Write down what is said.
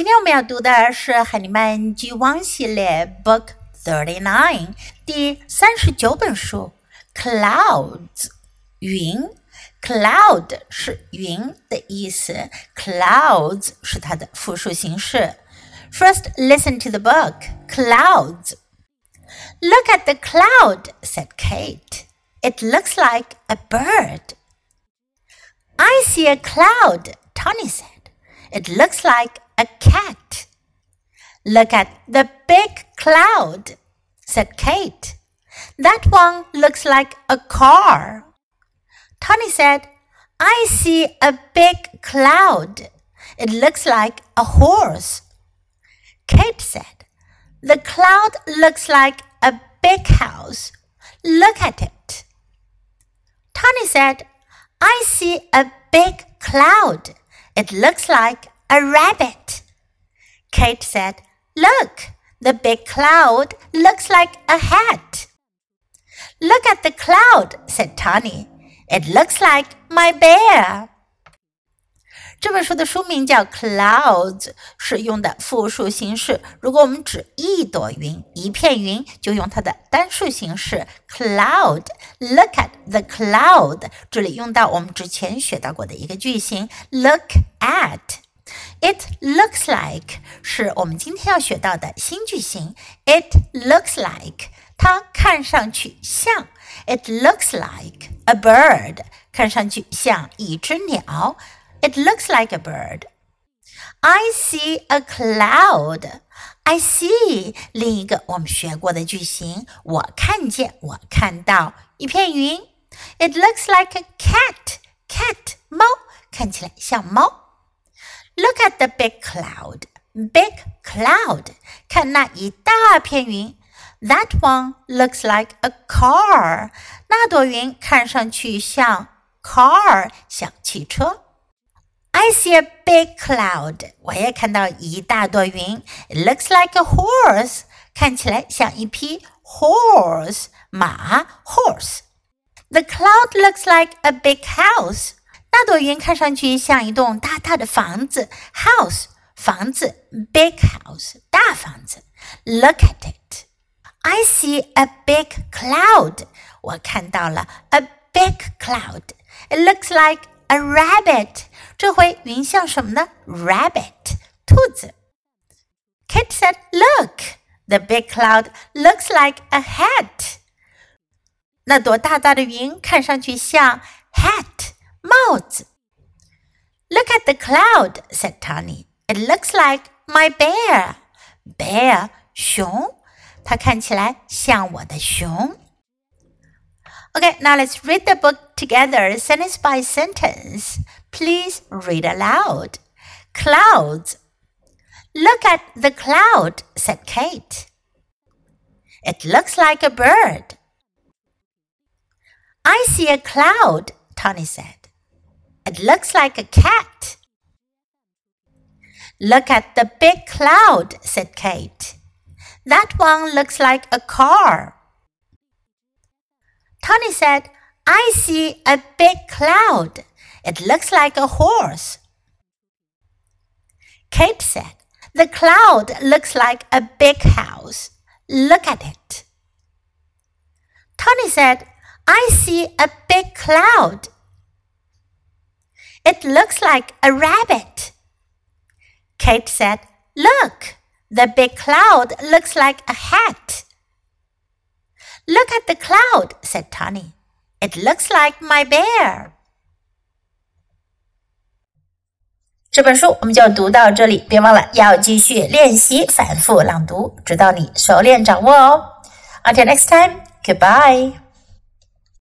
今天我们要读的是海尼曼 G one 系列 Book Thirty Nine 第三十九本书，Clouds 是云的意思，Clouds 是它的复数形式。First, listen to the book. Clouds. Look at the cloud, said Kate. It looks like a bird. I see a cloud, Tony said. It looks like a cat. Look at the big cloud, said Kate. That one looks like a car. Tony said, I see a big cloud. It looks like a horse. Kate said, The cloud looks like a big house. Look at it. Tony said, I see a big cloud. It looks like a rabbit. Kate said, Look, the big cloud looks like a hat. Look at the cloud, said Tony. It looks like my bear. 这本书的书名叫《Clouds》，是用的复数形式。如果我们指一朵云、一片云，就用它的单数形式 cloud。Look at the cloud，这里用到我们之前学到过的一个句型 look at。 It looks like 是我们今天要学到的新句型。It looks like 它看上去像。It looks like a bird，看上去像一只鸟。It looks like a bird. I see a cloud. I see 另一个我们学过的句型，我看见，我看到一片云。It looks like a cat. Cat 猫，看起来像猫。 Look at the big cloud. Big cloud，看那一大片云。That one looks like a car. 那朵云看上去像 car，像汽车。I see a big cloud. 我也看到一大朵云。It looks like a horse. 看起来像一匹 horse 马 horse. The cloud looks like a big house. 那朵云看上去像一栋大大的房子 house 房子 big house 大房子。Look at it. I see a big cloud. 我看到了 a big cloud. It looks like a rabbit. 这回云像什么呢？Rabbit，兔子。Kate said, "Look, the big cloud looks like a hat." 那朵大大的云看上去像 hat 帽子。Look at the cloud," said Tony. "It looks like my bear." Bear 熊，它看起来像我的熊。Okay, now let's read the book together, sentence by sentence. Please read aloud. Clouds. Look at the cloud, said Kate. It looks like a bird. I see a cloud, Tony said. It looks like a cat. Look at the big cloud, said Kate. That one looks like a car. Tony said, I see a big cloud. It looks like a horse. Kate said, The cloud looks like a big house. Look at it. Tony said, I see a big cloud. It looks like a rabbit. Kate said, Look, the big cloud looks like a hat. Look at the cloud, said Tony. It looks like my bear. 这本书我们就读到这里，别忘了要继续练习反复朗读，直到你熟练掌握哦。Until next time, goodbye.